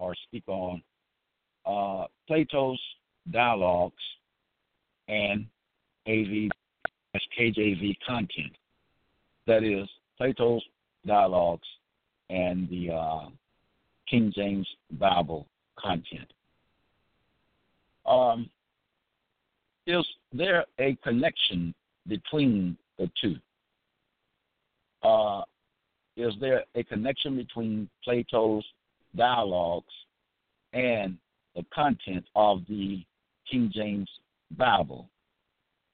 or speak on uh, Plato's dialogues and AV KJV content. That is Plato's dialogues and the uh, King James Bible content. Um, is there a connection between the two? Uh, is there a connection between Plato's dialogues and the content of the King James Bible,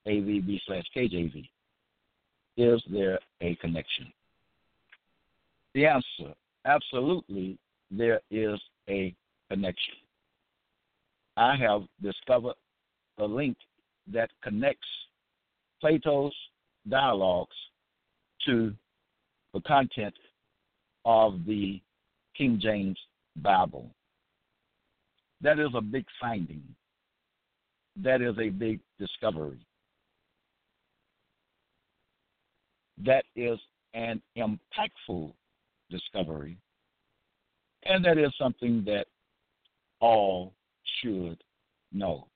AVB slash KJV? Is there a connection? The answer absolutely, there is a connection. I have discovered a link that connects Plato's dialogues to the content of the King James Bible. That is a big finding. That is a big discovery. That is an impactful discovery. And that is something that all should know.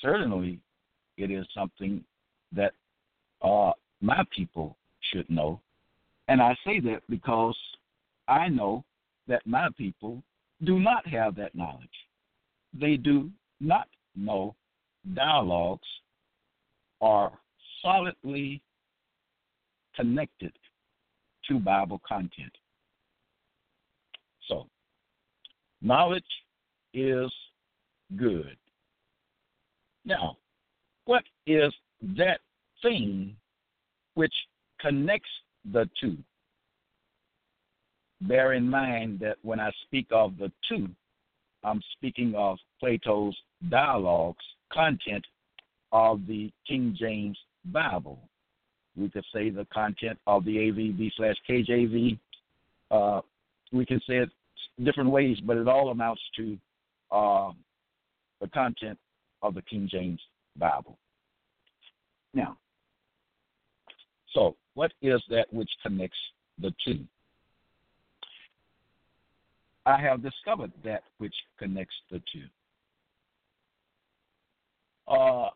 Certainly, it is something that uh, my people should know. And I say that because I know that my people do not have that knowledge. They do not know dialogues are solidly connected to Bible content. So, knowledge is good. Now, what is that thing which connects the two? Bear in mind that when I speak of the two, I'm speaking of Plato's dialogues, content of the King James Bible. We could say the content of the AVB slash KJV. Uh, we can say it different ways, but it all amounts to uh, the content of the King James Bible. Now, so what is that which connects the two? I have discovered that which connects the two. Uh,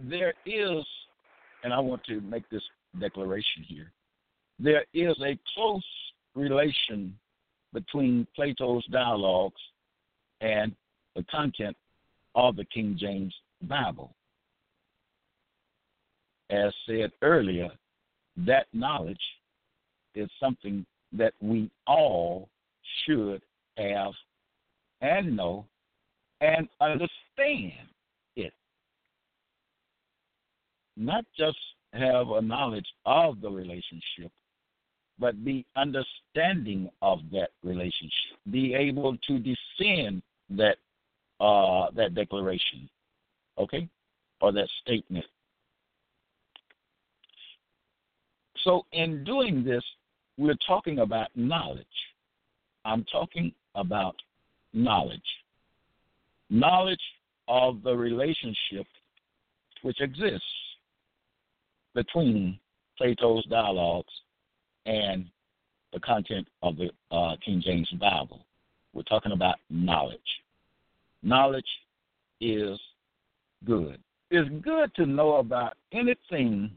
there is, and I want to make this declaration here, there is a close relation between Plato's dialogues and the content of the King James Bible. As said earlier, that knowledge is something that we all should have and know and understand it. Not just have a knowledge of the relationship, but be understanding of that relationship. Be able to defend that uh, that declaration, okay, or that statement. So, in doing this, we're talking about knowledge. I'm talking about knowledge. Knowledge of the relationship which exists between Plato's dialogues and the content of the uh, King James Bible. We're talking about knowledge. Knowledge is good. It's good to know about anything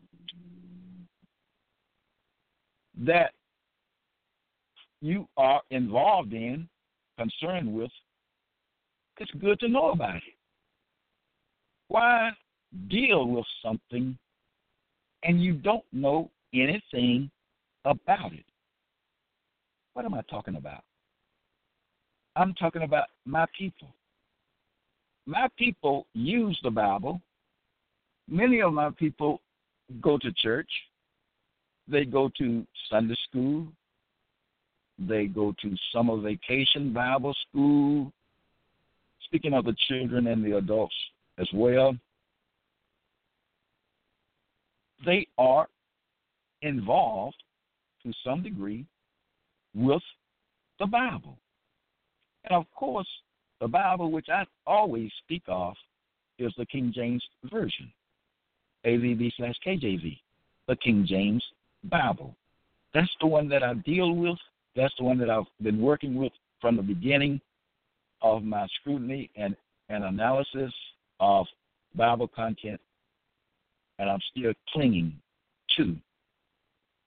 that you are involved in, concerned with, it's good to know about it. Why deal with something and you don't know anything about it? What am I talking about? I'm talking about my people. My people use the Bible. Many of my people go to church. They go to Sunday school. They go to summer vacation Bible school. Speaking of the children and the adults as well, they are involved to some degree with the Bible. And of course, the Bible, which I always speak of, is the King James Version, AVB slash KJV, the King James Bible. That's the one that I deal with. That's the one that I've been working with from the beginning of my scrutiny and, and analysis of Bible content. And I'm still clinging to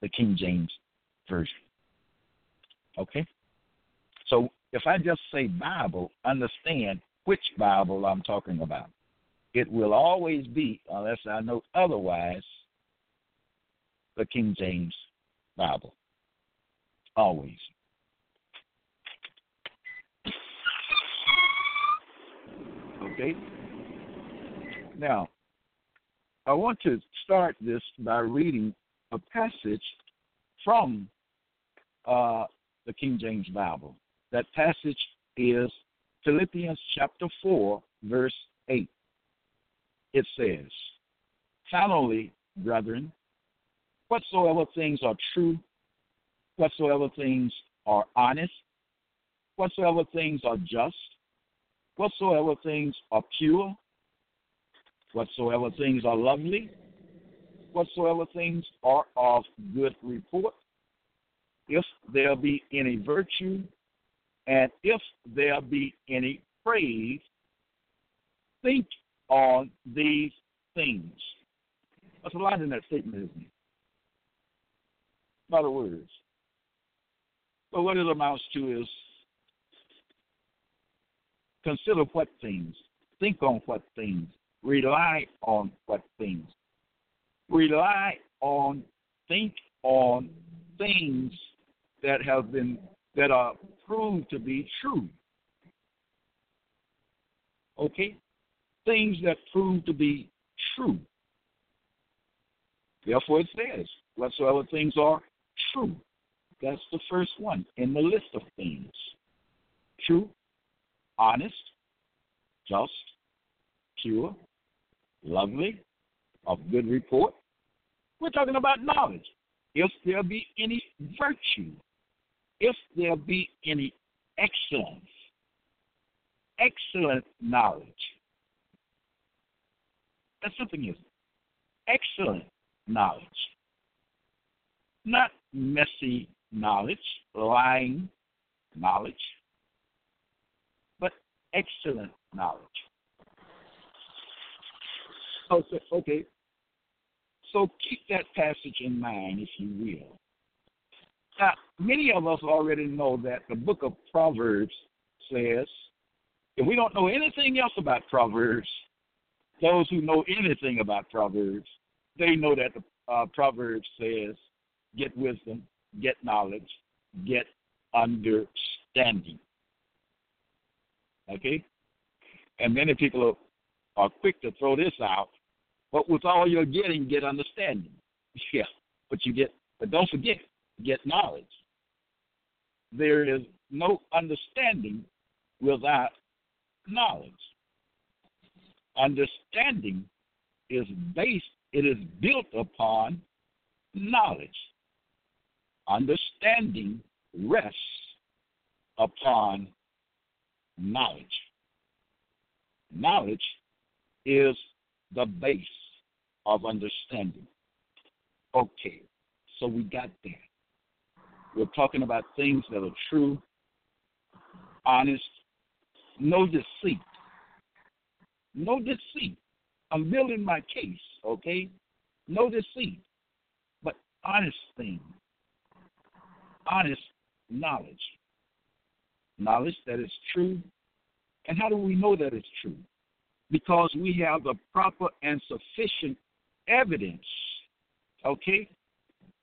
the King James Version. Okay? So if I just say Bible, understand which Bible I'm talking about. It will always be, unless I note otherwise, the King James Bible. Always. Okay? Now, I want to start this by reading a passage from uh, the King James Bible. That passage is Philippians chapter 4, verse 8. It says, Finally, brethren, whatsoever things are true, whatsoever things are honest, whatsoever things are just, whatsoever things are pure, whatsoever things are lovely, whatsoever things are of good report, if there be any virtue, and if there be any praise, think on these things. That's a lot in that statement, isn't it? Lot of words. But what it amounts to is consider what things, think on what things, rely on what things. Rely on, think on things that have been that are proved to be true. Okay? Things that prove to be true. Therefore, it says, whatsoever things are true. That's the first one in the list of things. True, honest, just, pure, lovely, of good report. We're talking about knowledge. If there be any virtue, if there be any excellence, excellent knowledge. That's something is excellent knowledge. Not messy knowledge, lying knowledge, but excellent knowledge. Okay, okay. So keep that passage in mind, if you will. Now, many of us already know that the book of Proverbs says, if we don't know anything else about Proverbs, those who know anything about Proverbs, they know that the uh, Proverbs says, get wisdom, get knowledge, get understanding. Okay? And many people are, are quick to throw this out, but with all you're getting, get understanding. Yeah, but you get, but don't forget, get knowledge. There is no understanding without knowledge. Understanding is based, it is built upon knowledge. Understanding rests upon knowledge. Knowledge is the base of understanding. Okay, so we got that. We're talking about things that are true, honest, no deceit. No deceit. I'm building my case, okay? No deceit, but honest things. Honest knowledge. Knowledge that is true. And how do we know that it's true? Because we have the proper and sufficient evidence. Okay?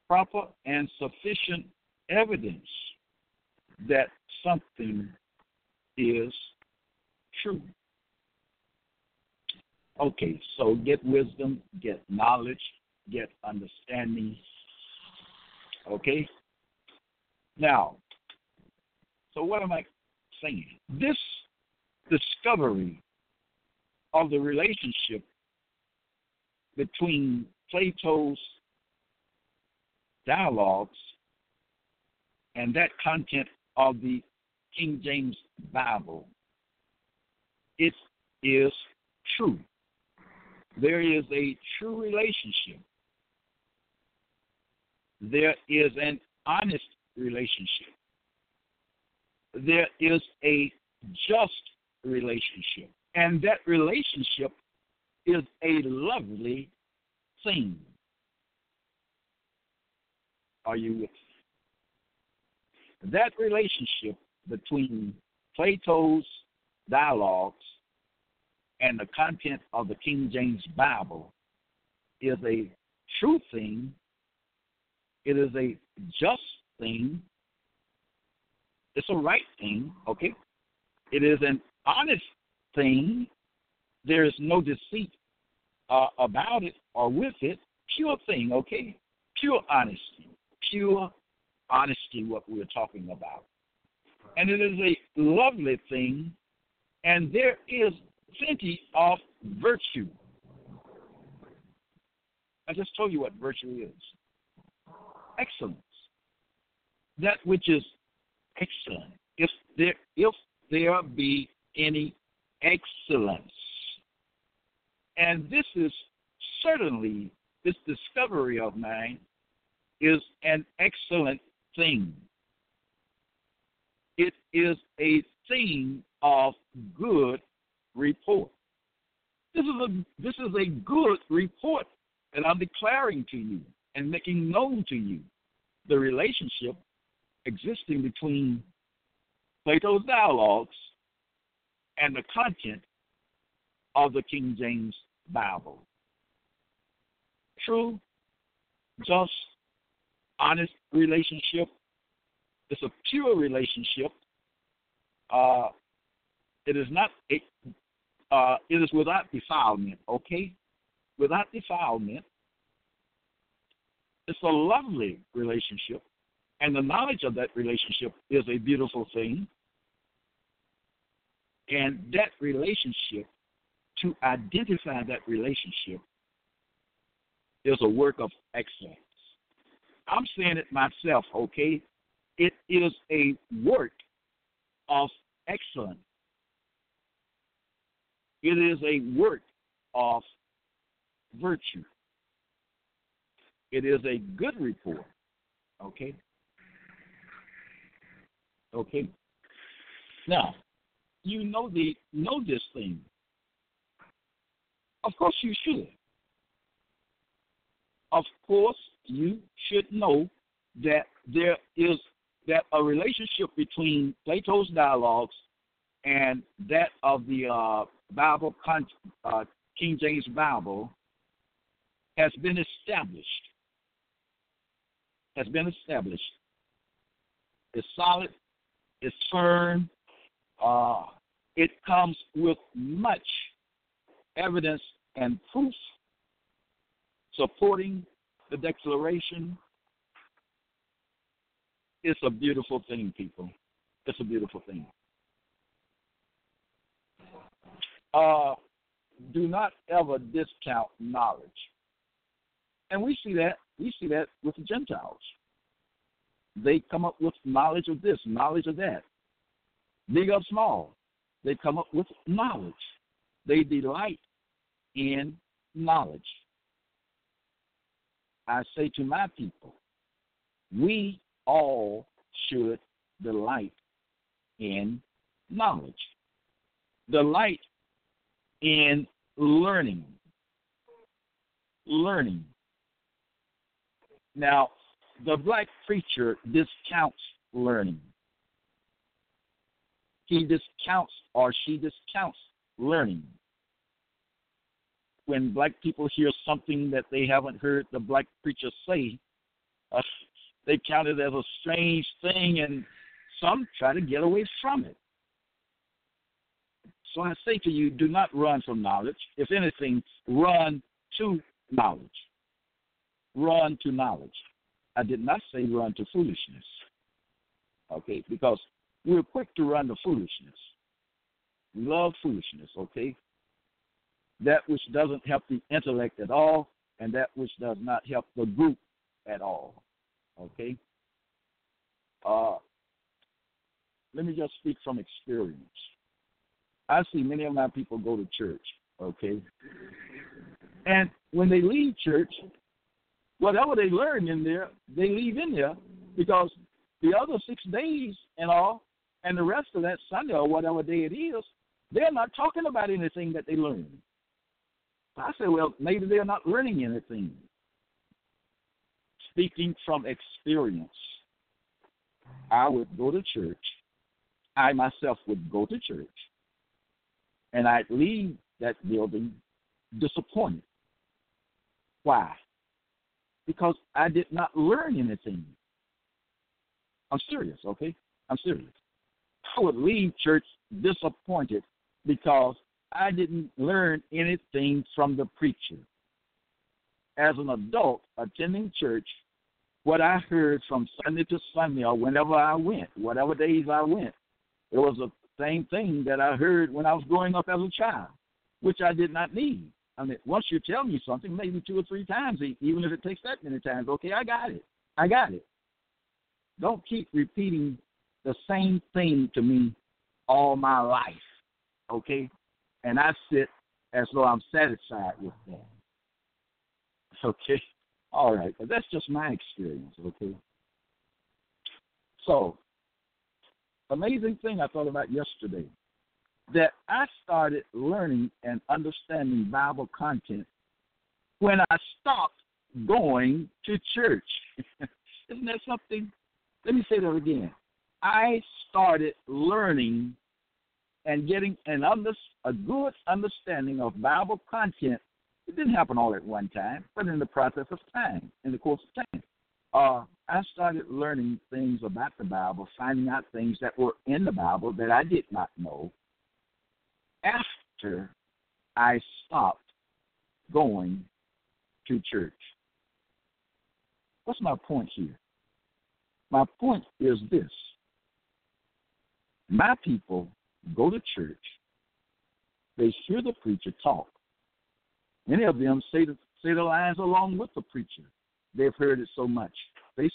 Proper and sufficient evidence that something is true. Okay, so get wisdom, get knowledge, get understanding. Okay? Now, so what am I saying? This discovery of the relationship between Plato's dialogues and that content of the King James Bible, it is true. There is a true relationship. There is an honest relationship. There is a just relationship. And that relationship is a lovely thing. Are you with me? That relationship between Plato's dialogues and the content of the King James Bible is a true thing, it is a just thing, it's a right thing, okay? It is an honest thing. There is no deceit uh, about it or with it. Pure thing, okay? Pure honesty. Pure honesty, what we're talking about. And it is a lovely thing, and there is plenty of virtue. I just told you what virtue is excellence. That which is excellent. If there, if there be any excellence. And this is certainly, this discovery of mine is an excellent thing. It is a thing of good report. This is a this is a good report that I'm declaring to you and making known to you the relationship existing between Plato's dialogues and the content of the King James Bible. True, just, honest relationship. It's a pure relationship. Uh, it is not. It, uh, it is without defilement. Okay, without defilement. It's a lovely relationship, and the knowledge of that relationship is a beautiful thing. And that relationship, to identify that relationship, is a work of excellence. I'm saying it myself, okay? It is a work of excellence. It is a work of virtue. It is a good report. Okay? Okay. Now, you know the know this thing. Of course you should. Of course you should know that there is that a relationship between Plato's dialogues and that of the uh, Bible, uh, King James Bible, has been established. Has been established. It's solid. Firm. Uh, it comes with much evidence and proof supporting the declaration. It's a beautiful thing, people. It's a beautiful thing. Uh, do not ever discount knowledge. And we see that we see that with the Gentiles. They come up with knowledge of this, knowledge of that. Big up small. They come up with knowledge. They delight in knowledge. I say to my people, we all should delight in knowledge. Delight in learning. Learning. Now, the black preacher discounts learning. He discounts or she discounts learning. When black people hear something that they haven't heard the black preacher say, uh, they count it as a strange thing, and some try to get away from it. So I say to you, do not run from knowledge. If anything, run to knowledge. Run to knowledge. I did not say run to foolishness. Okay, because we're quick to run to foolishness. We love foolishness, okay? That which doesn't help the intellect at all, and that which does not help the group at all. Okay? Uh, let me just speak from experience. I see many of my people go to church, okay? And when they leave church, whatever they learn in there, they leave in there because the other six days and all, and the rest of that Sunday or whatever day it is, they're not talking about anything that they learn. I say, well, maybe they're not learning anything. Speaking from experience, I would go to church. I myself would go to church and I'd leave that building disappointed. Why? Because I did not learn anything. I'm serious, okay? I'm serious. I would leave church disappointed because I didn't learn anything from the preacher. As an adult attending church, what I heard from Sunday to Sunday or whenever I went, whatever days I went, it was the same thing that I heard when I was growing up as a child, which I did not need. I mean, once you tell me something, maybe two or three times, even if it takes that many times, okay, I got it. I got it. Don't keep repeating the same thing to me all my life, okay? And I sit as though I'm satisfied with that. Okay? All right, but that's just my experience, okay? So, amazing thing I thought about yesterday that I started learning and understanding Bible content when I stopped going to church. Isn't that something? Let me say that again. I started learning and getting an under, a good understanding of Bible content. It didn't happen all at one time, but in the process of time, in the course of time. Uh, I started learning things about the Bible, finding out things that were in the Bible that I did not know after I stopped going to church. What's my point here? My point is this my people go to church, they hear the preacher talk. Many of them say the, say the lines along with the preacher. They've heard it so much. They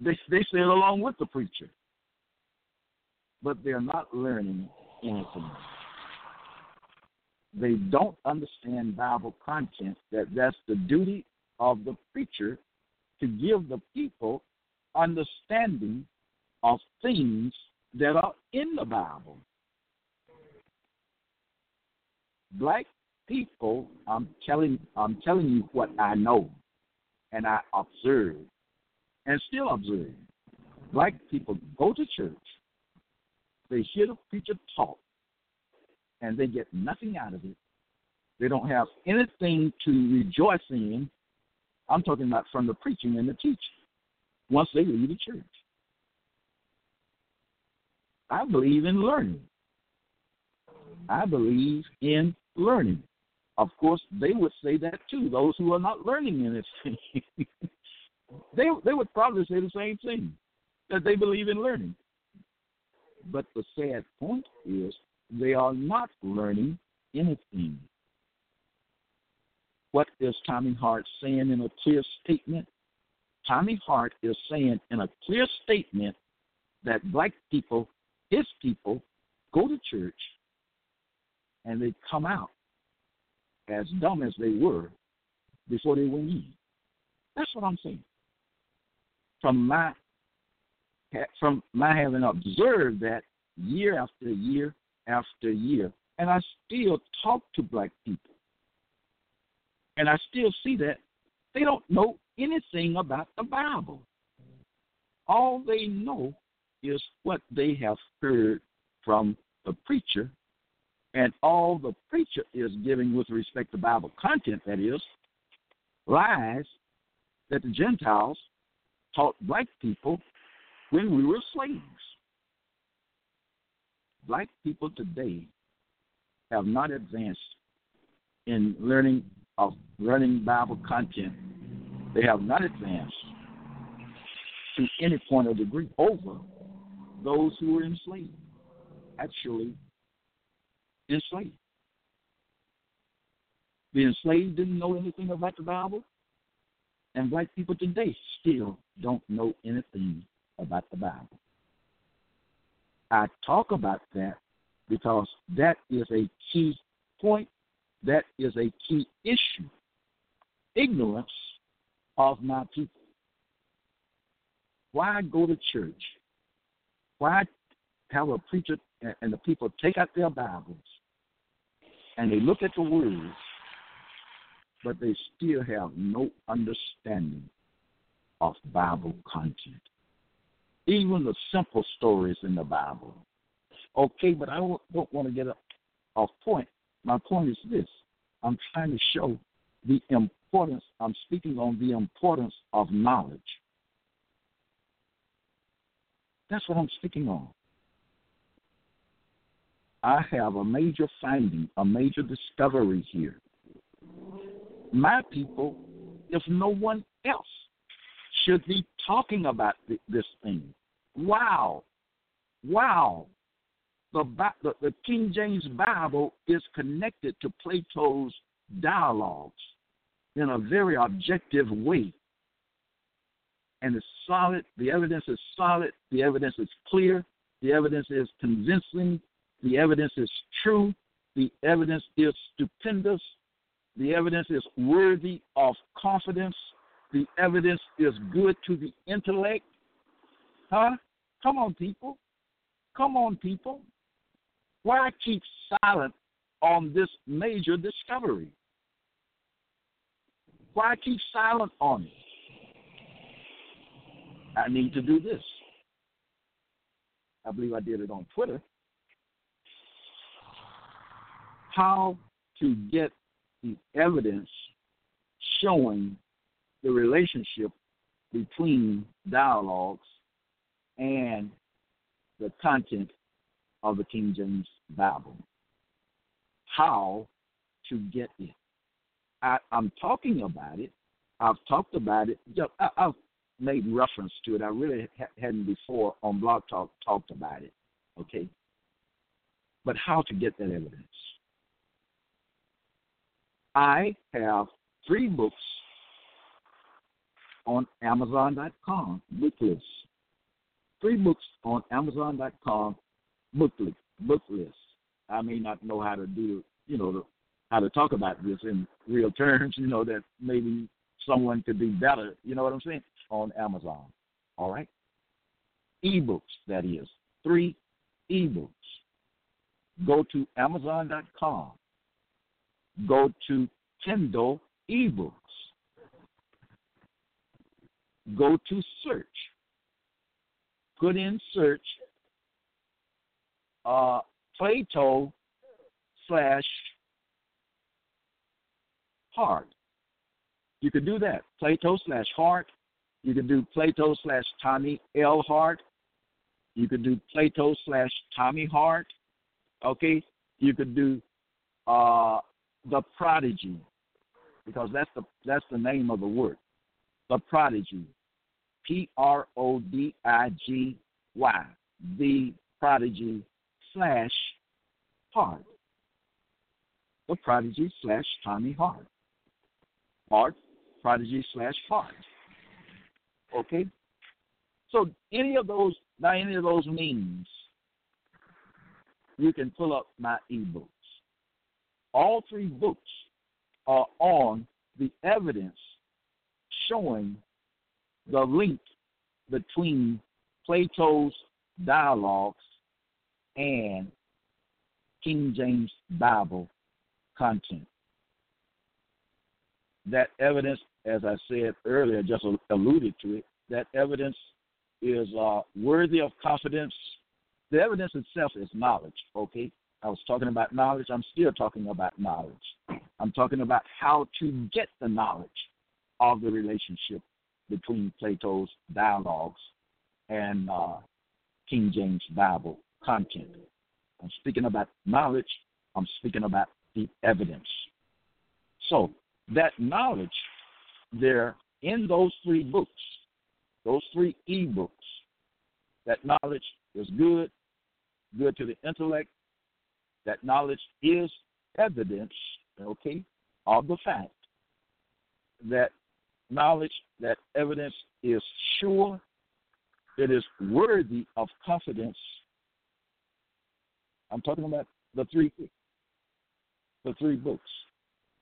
they they say it along with the preacher, but they're not learning anything. They don't understand Bible content. That that's the duty of the preacher to give the people understanding of things that are in the Bible. Black people, I'm telling I'm telling you what I know and I observe and still observe. Black people go to church, they hear the preacher talk, and they get nothing out of it. They don't have anything to rejoice in. I'm talking about from the preaching and the teaching once they leave the church. I believe in learning. I believe in learning. Of course, they would say that too, those who are not learning anything. they they would probably say the same thing that they believe in learning. But the sad point is they are not learning anything. What is Tommy Hart saying in a clear statement? Tommy Hart is saying in a clear statement that black people, his people, go to church and they come out as dumb as they were before they went in. That's what I'm saying. From my from my having observed that year after year after year, and I still talk to black people, and I still see that they don't know anything about the Bible. All they know is what they have heard from the preacher, and all the preacher is giving with respect to Bible content, that is, lies that the Gentiles taught black people when we were slaves. Black people today have not advanced in learning of learning Bible content. They have not advanced to any point or degree over those who were enslaved, actually enslaved. The enslaved didn't know anything about the Bible, and black people today still don't know anything about the Bible. I talk about that because that is a key point, that is a key issue. Ignorance of my people. Why go to church? Why have a preacher and the people take out their Bibles and they look at the words, but they still have no understanding of Bible content? Even the simple stories in the Bible. Okay, but I don't want to get off point. My point is this I'm trying to show the importance, I'm speaking on the importance of knowledge. That's what I'm speaking on. I have a major finding, a major discovery here. My people, if no one else, should be talking about this thing. Wow. Wow. The, the, the King James Bible is connected to Plato's dialogues in a very objective way and it's solid. The evidence is solid. The evidence is clear. The evidence is convincing. The evidence is true. The evidence is stupendous. The evidence is worthy of confidence. The evidence is good to the intellect. Huh? Come on, people. Come on, people. Why keep silent on this major discovery? Why keep silent on it? I need to do this. I believe I did it on Twitter. How to get the evidence showing the relationship between dialogues and the content of the King James Bible. How to get it. I, am talking about it. I've talked about it. I, I've made reference to it. I really hadn't before on Blog Talk talked about it. Okay. But how to get that evidence? I have three books on Amazon.com, book list. Three books on Amazon.com, book list. Book list. I may not know how to do, you know, how to talk about this in real terms. You know that maybe someone could be better. You know what I'm saying? on Amazon. All right? Ebooks, that is. Three ebooks. Go to Amazon.com. Go to Kindle ebooks. Go to search. Put in search uh, Plato slash Hart. You could do that. Plato slash Hart you could do Plato slash Tommy L. Hart. You could do Plato slash Tommy Hart. Okay? You could do uh, the Prodigy, because that's the that's the name of the work. The Prodigy. P R O D I G Y. The Prodigy slash Hart. The Prodigy slash Tommy Hart. Hart, Prodigy slash Hart. Okay? So any of those by any of those means, you can pull up my ebooks. All three books are on the evidence showing the link between Plato's dialogues and King James Bible content. That evidence as I said earlier, just alluded to it, that evidence is uh, worthy of confidence. The evidence itself is knowledge, okay? I was talking about knowledge. I'm still talking about knowledge. I'm talking about how to get the knowledge of the relationship between Plato's dialogues and uh, King James Bible content. I'm speaking about knowledge. I'm speaking about the evidence. So that knowledge there in those three books, those three e-books, that knowledge is good, good to the intellect. That knowledge is evidence, okay, of the fact that knowledge, that evidence is sure, it is worthy of confidence. I'm talking about the three the three books.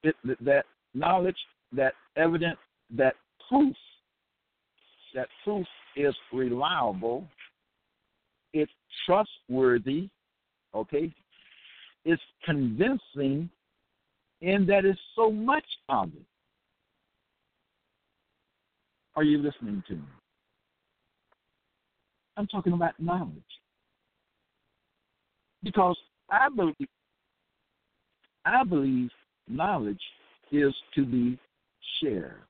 It, that knowledge, that evidence, that proof, that proof is reliable, it's trustworthy, okay? It's convincing in that it's so much of it. Are you listening to me? I'm talking about knowledge. Because I believe I believe knowledge is to be shared.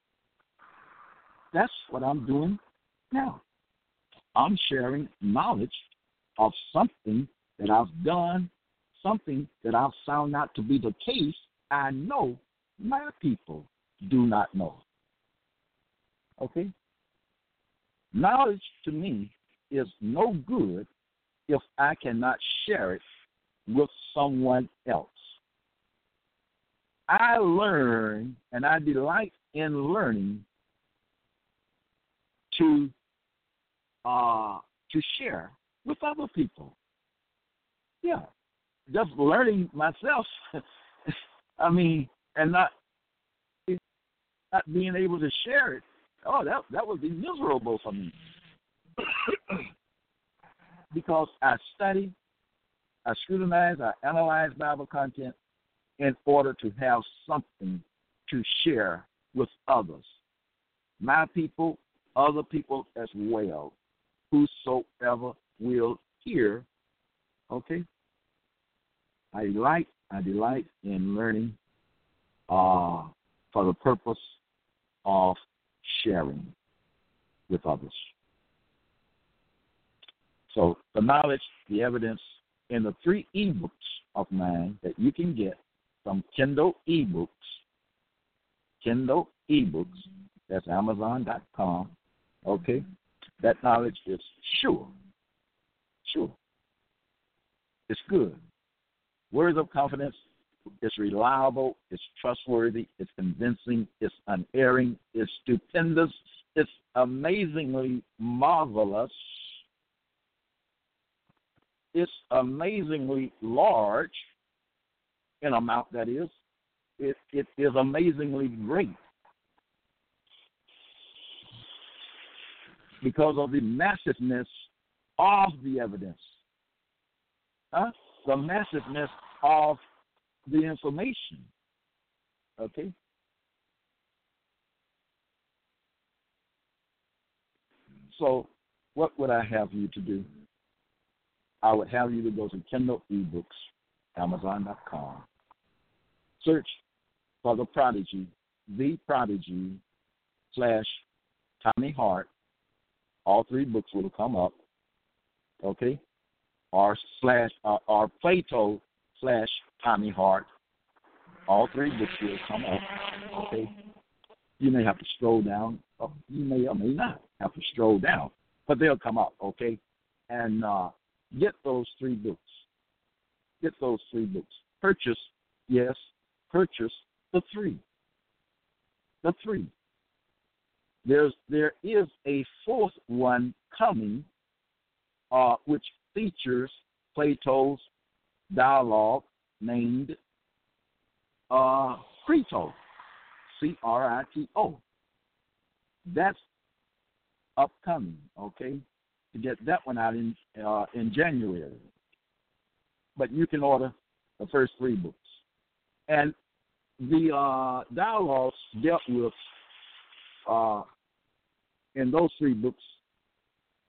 That's what I'm doing now. I'm sharing knowledge of something that I've done, something that I've found out to be the case. I know my people do not know. Okay? Knowledge to me is no good if I cannot share it with someone else. I learn and I delight in learning to uh, to share with other people. Yeah, just learning myself. I mean, and not not being able to share it. Oh, that that would be miserable for me. because I study, I scrutinize, I analyze Bible content in order to have something to share with others. My people, other people as well, whosoever will hear. Okay? I delight, I delight in learning uh, for the purpose of sharing with others. So the knowledge, the evidence, and the three ebooks of mine that you can get from Kindle eBooks, Kindle eBooks, that's Amazon.com. Okay? That knowledge is sure. Sure. It's good. Words of confidence it's reliable, it's trustworthy, it's convincing, it's unerring, it's stupendous, it's amazingly marvelous, it's amazingly large in amount, that is. It, it is amazingly great because of the massiveness of the evidence, huh? the massiveness of the information. Okay? So, what would I have you to do? I would have you to go to Kindle eBooks, Amazon.com, search for the Prodigy, the Prodigy slash Tommy Hart. All three books will come up. Okay? Or slash uh, or Plato slash Tommy Hart. All three books will come up. Okay. You may have to scroll down. You may or may not have to scroll down, but they'll come up. Okay. And uh, get those three books. Get those three books. Purchase, yes, purchase the three. The three. There's there is a fourth one coming, uh, which features Plato's dialogue named uh, Crito, C R I T O. That's upcoming, okay? To get that one out in uh, in January. But you can order the first three books, and the uh, dialogues dealt with uh, in those three books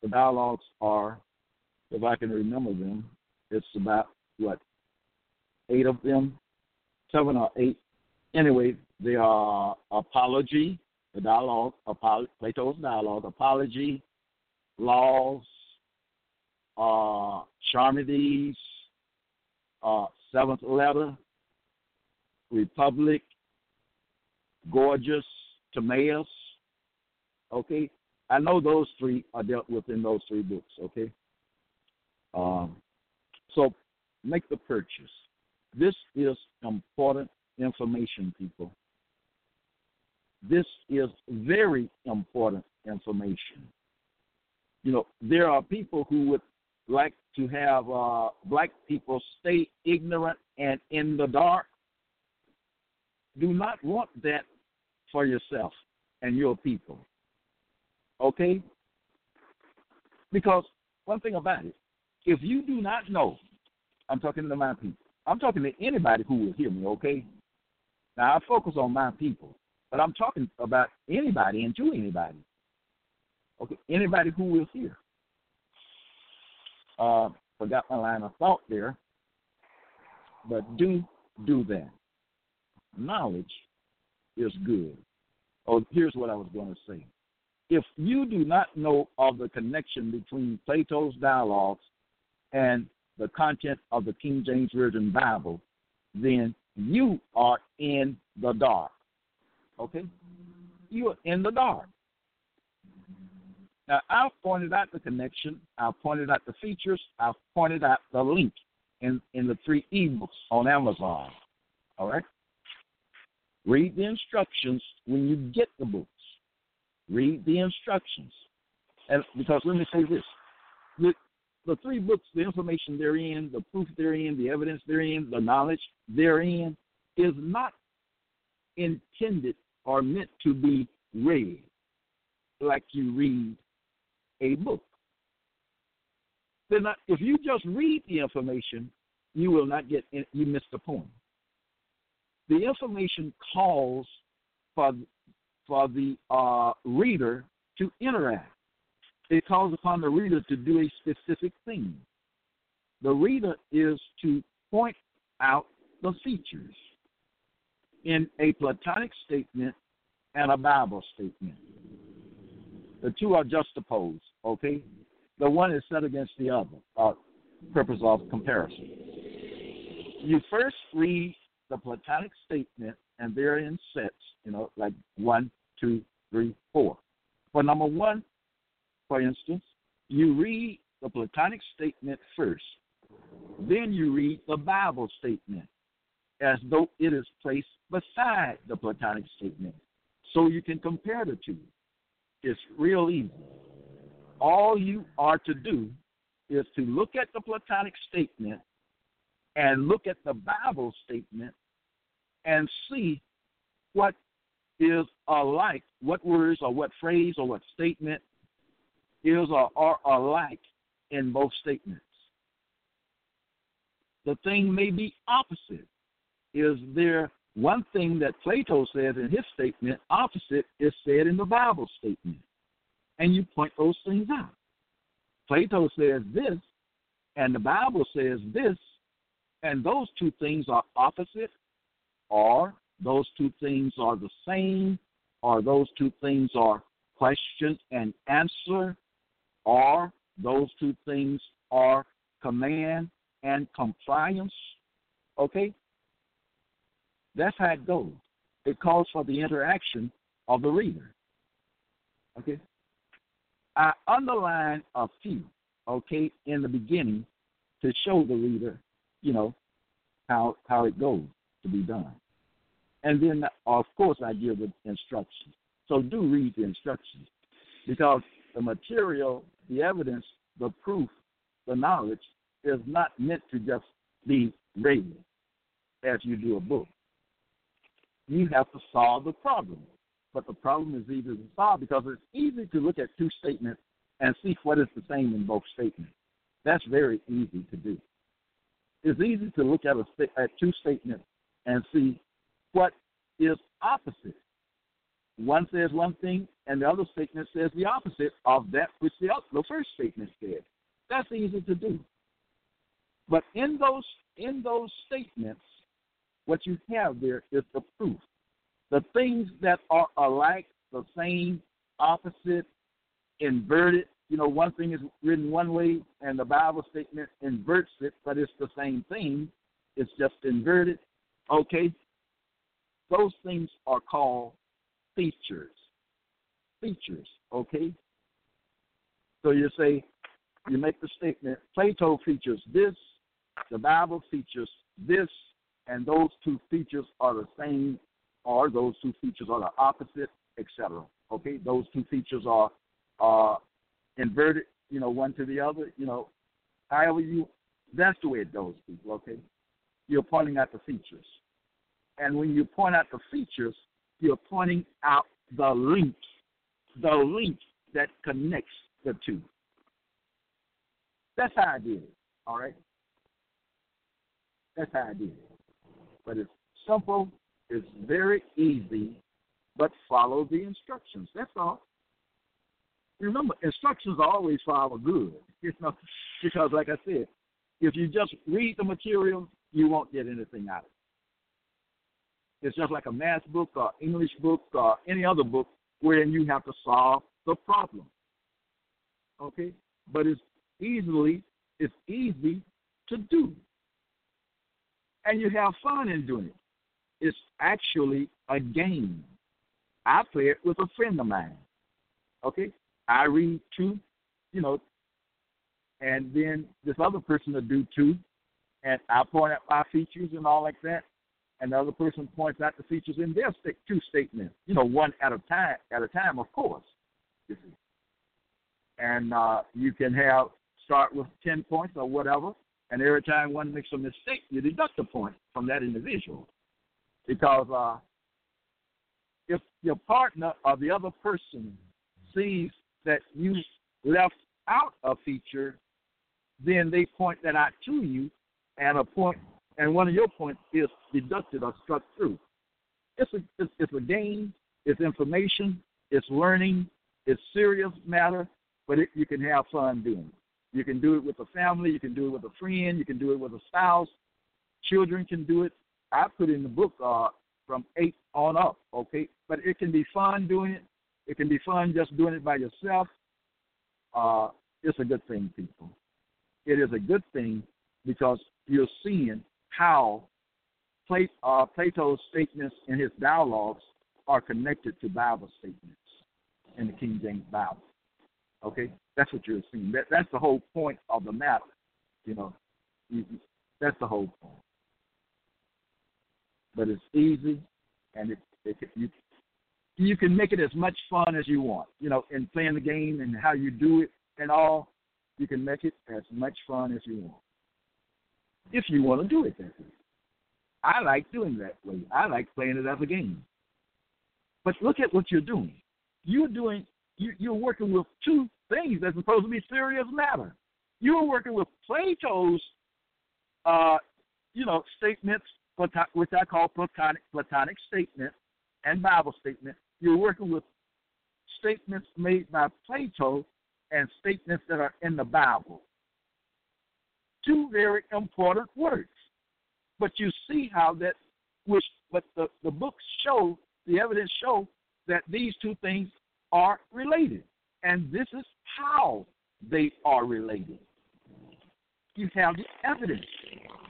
the dialogues are, if I can remember them, it's about what eight of them, seven or eight. Anyway, they are apology, the dialogue, Plato's dialogue, apology, laws, uh, Charmides, uh, seventh letter, republic, Gorgias, Timaeus. Okay, I know those three are dealt with in those three books. Okay, um, so make the purchase. This is important information, people. This is very important information. You know, there are people who would like to have uh, black people stay ignorant and in the dark. Do not want that for yourself and your people. Okay? Because one thing about it, if you do not know, I'm talking to my people. I'm talking to anybody who will hear me, okay? Now I focus on my people, but I'm talking about anybody and to anybody. Okay, anybody who will hear. Uh, forgot my line of thought there, but do do that. Knowledge is good. Oh, here's what I was going to say. If you do not know of the connection between Plato's dialogues and the content of the King James Version Bible, then you are in the dark. Okay? You are in the dark. Now, I've pointed out the connection, I've pointed out the features, I've pointed out the link in, in the three ebooks on Amazon. All right? Read the instructions when you get the books. Read the instructions. And because let me say this the, three books, the information therein, the proof therein, the evidence therein, the knowledge therein is not intended or meant to be read like you read a book. Then, if you just read the information, you will not get you miss the point. The information calls for for the uh, reader to interact. It calls upon the reader to do a specific thing. The reader is to point out the features in a Platonic statement and a Bible statement. The two are juxtaposed, okay? The one is set against the other, uh, purpose of comparison. You first read the Platonic statement and they're in sets, you know, like one, two, three, four. For number one, for instance, you read the Platonic statement first, then you read the Bible statement as though it is placed beside the Platonic statement so you can compare the two. It's real easy. All you are to do is to look at the Platonic statement and look at the Bible statement and see what is alike, what words or what phrase or what statement is or are alike in both statements. The thing may be opposite. Is there one thing that Plato says in his statement, opposite is said in the Bible statement? And you point those things out. Plato says this, and the Bible says this, and those two things are opposite, or those two things are the same, or those two things are question and answer, or those two things are command and compliance. Okay? That's how it goes. It calls for the interaction of the reader. Okay? I underline a few, okay, in the beginning to show the reader, you know, how how it goes to be done. And then, of course, I give the instructions. So do read the instructions because the material, the evidence, the proof, the knowledge is not meant to just be read as you do a book. You have to solve the problem. But the problem is easy to solve because it's easy to look at two statements and see what is the same in both statements. That's very easy to do. It's easy to look at, a, at two statements and see what is opposite one says one thing, and the other statement says the opposite of that which the, the first statement said. That's easy to do. But in those in those statements, what you have there is the proof. The things that are alike, the same, opposite, inverted. You know, one thing is written one way, and the Bible statement inverts it, but it's the same thing. It's just inverted. Okay? Those things are called features. Features, okay? So you say, you make the statement, Plato features this, the Bible features this, and those two features are the same, or those two features are the opposite, etc. Okay, those two features are are inverted, you know, one to the other, you know, however you, that's the way it goes, people. Okay, you're pointing out the features, and when you point out the features, you're pointing out the link, the link that connects the two. That's how I did it. All right. That's how I did it. But it's simple. It's very easy. But follow the instructions. That's all. Remember, instructions always follow good. You know, because like I said, if you just read the material, you won't get anything out of it. It's just like a math book or English book or any other book wherein you have to solve the problem. Okay? But it's easily it's easy to do. And you have fun in doing it. It's actually a game. I play it with a friend of mine. Okay? I read two, you know, and then this other person will do two, and I point out my features and all like that, and the other person points out the features in their st- two statements, you know, one at a time, at a time, of course. You see. And uh, you can have start with 10 points or whatever, and every time one makes a mistake, you deduct a point from that individual. Because uh, if your partner or the other person sees that you left out a feature, then they point that out to you, and a point, and one of your points is deducted or struck through. It's a it's, it's a game. It's information. It's learning. It's serious matter, but it, you can have fun doing it. You can do it with a family. You can do it with a friend. You can do it with a spouse. Children can do it. I put in the book uh, from eight on up. Okay, but it can be fun doing it. It can be fun just doing it by yourself. Uh, it's a good thing, people. It is a good thing because you're seeing how uh, Plato's statements in his dialogues are connected to Bible statements in the King James Bible. Okay, that's what you're seeing. That, that's the whole point of the matter. You know, that's the whole point. But it's easy, and it, it, you you can make it as much fun as you want. You know, in playing the game and how you do it and all, you can make it as much fun as you want. If you want to do it that way. I like doing that way. I like playing it as a game. But look at what you're doing. You're doing you, you're working with two things that's supposed to be serious matter. You're working with Plato's, uh, you know, statements, which I call Platonic, Platonic statement and Bible statement. You're working with statements made by Plato and statements that are in the Bible. Two very important words. But you see how that, which, but the, the books show, the evidence show that these two things are related. And this is how they are related. You have the evidence.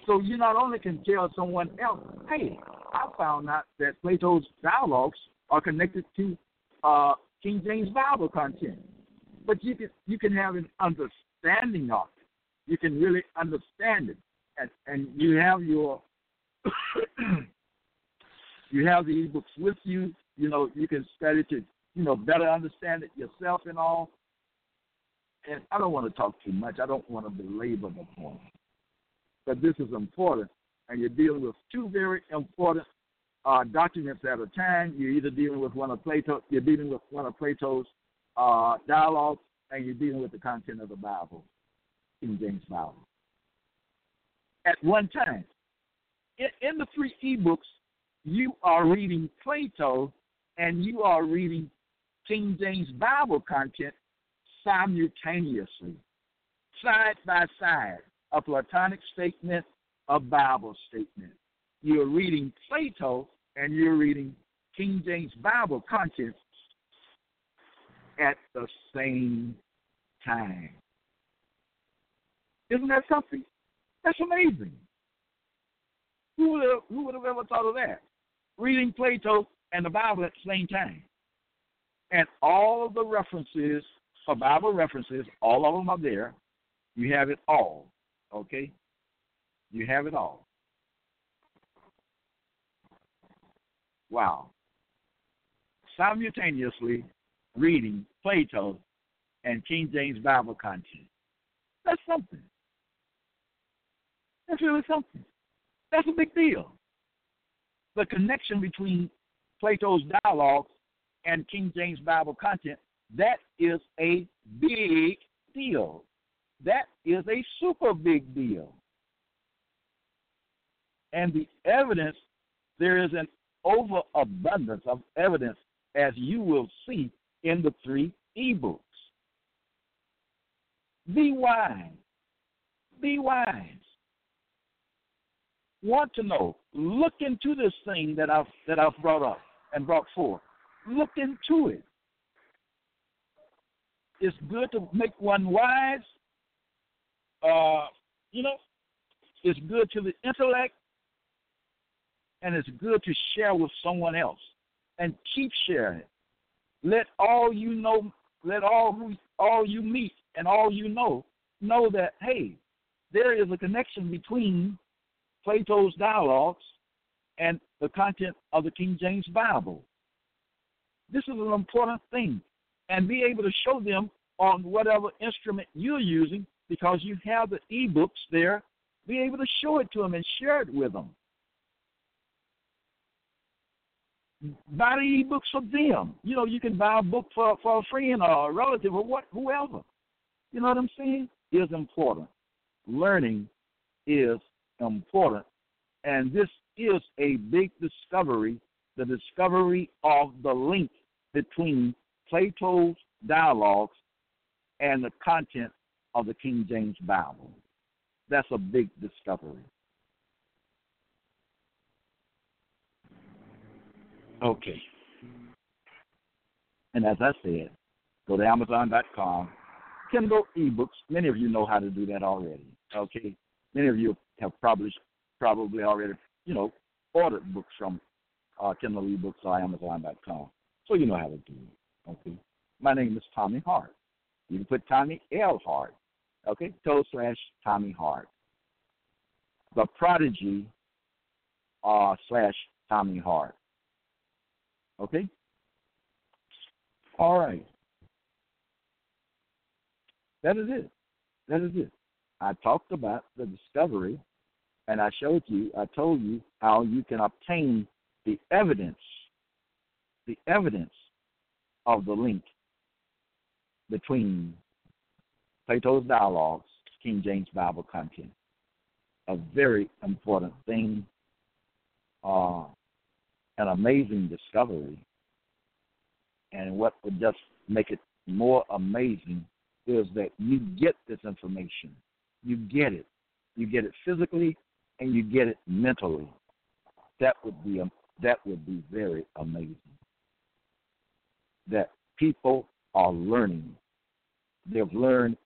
So you not only can tell someone else, hey, I found out that Plato's dialogues are connected to uh, King James Bible content, but you can you can have an understanding of it. You can really understand it, and and you have your you have the ebooks with you. You know you can study to you know, better understand it yourself and all. And I don't want to talk too much. I don't want to belabor the point. But this is important, and you're dealing with two very important uh, documents at a time. You're either dealing with one of Plato, you're dealing with one of Plato's uh, dialogues, and you're dealing with the content of the Bible, King James Bible. At one time, in, in the three ebooks, you are reading Plato and you are reading King James Bible content simultaneously, side by side, a Platonic statement, a Bible statement. You're reading Plato and you're reading King James Bible content at the same time. Isn't that something? That's amazing. Who would have, who would have ever thought of that? Reading Plato and the Bible at the same time. And all the references, Bible references, all of them are there. You have it all. Okay? You have it all. Wow. Simultaneously reading Plato and King James Bible content. That's something. That's really something. That's a big deal. The connection between Plato's dialogues and King James Bible content, that is a big deal. That is a super big deal. And the evidence, there is an overabundance of evidence, as you will see in the three ebooks. Be wise. Be wise. Want to know? Look into this thing that I've that I've brought up and brought forth. Look into it. It's good to make one wise. Uh, you know, it's good to the intellect, and it's good to share with someone else, and keep sharing it. Let all you know, let all who all you meet and all you know know that hey, there is a connection between Plato's dialogues and the content of the King James Bible. This is an important thing, and be able to show them on whatever instrument you're using because you have the ebooks there. Be able to show it to them and share it with them. Buy the ebooks for them. You know, you can buy a book for, for a friend or a relative or what, whoever. You know what I'm saying? Is important. Learning is Um, important. And this is a big discovery the discovery of the link between Plato's dialogues and the content of the King James Bible. That's a big discovery. Okay. And as I said, go to Amazon.com, Kindle ebooks. Many of you know how to do that already. Okay. Many of you have probably probably already, you know, ordered books from uh, Kindle ebooks or Amazon.com. So you know how to do it. Okay. My name is Tommy Hart. You can put Tommy L. Hart. Okay. Toe slash Tommy Hart. The Prodigy uh, slash Tommy Hart. Okay? All right. That is it. That is it. I talked about the discovery and I showed you, I told you how you can obtain the evidence, the evidence of the link between Plato's dialogues, King James Bible content. A very important thing, uh, an amazing discovery. And what would just make it more amazing is that you get this information. You get it. You get it physically and you get it mentally. That would be a, that would be very amazing. That people are learning. They've learned.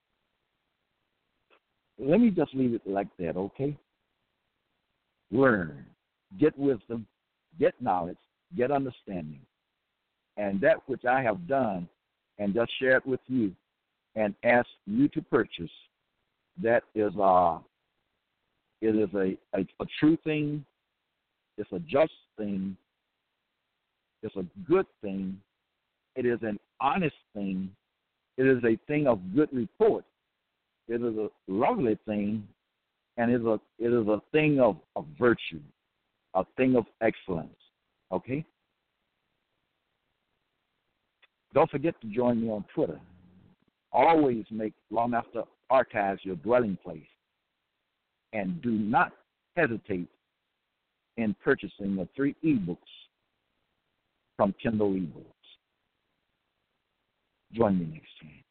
Let me just leave it like that, okay? Learn, get wisdom, get knowledge, get understanding. And that which I have done and just shared with you and asked you to purchase, that is uh it is a, a, a true thing, it's a just thing, it's a good thing, it is an honest thing, it is a thing of good report, it is a lovely thing, and it is a it is a thing of, of virtue, a thing of excellence. Okay? Don't forget to join me on Twitter. Always make Long After Archives your dwelling place. And do not hesitate in purchasing the three ebooks from Kindle eBooks. Join me next time.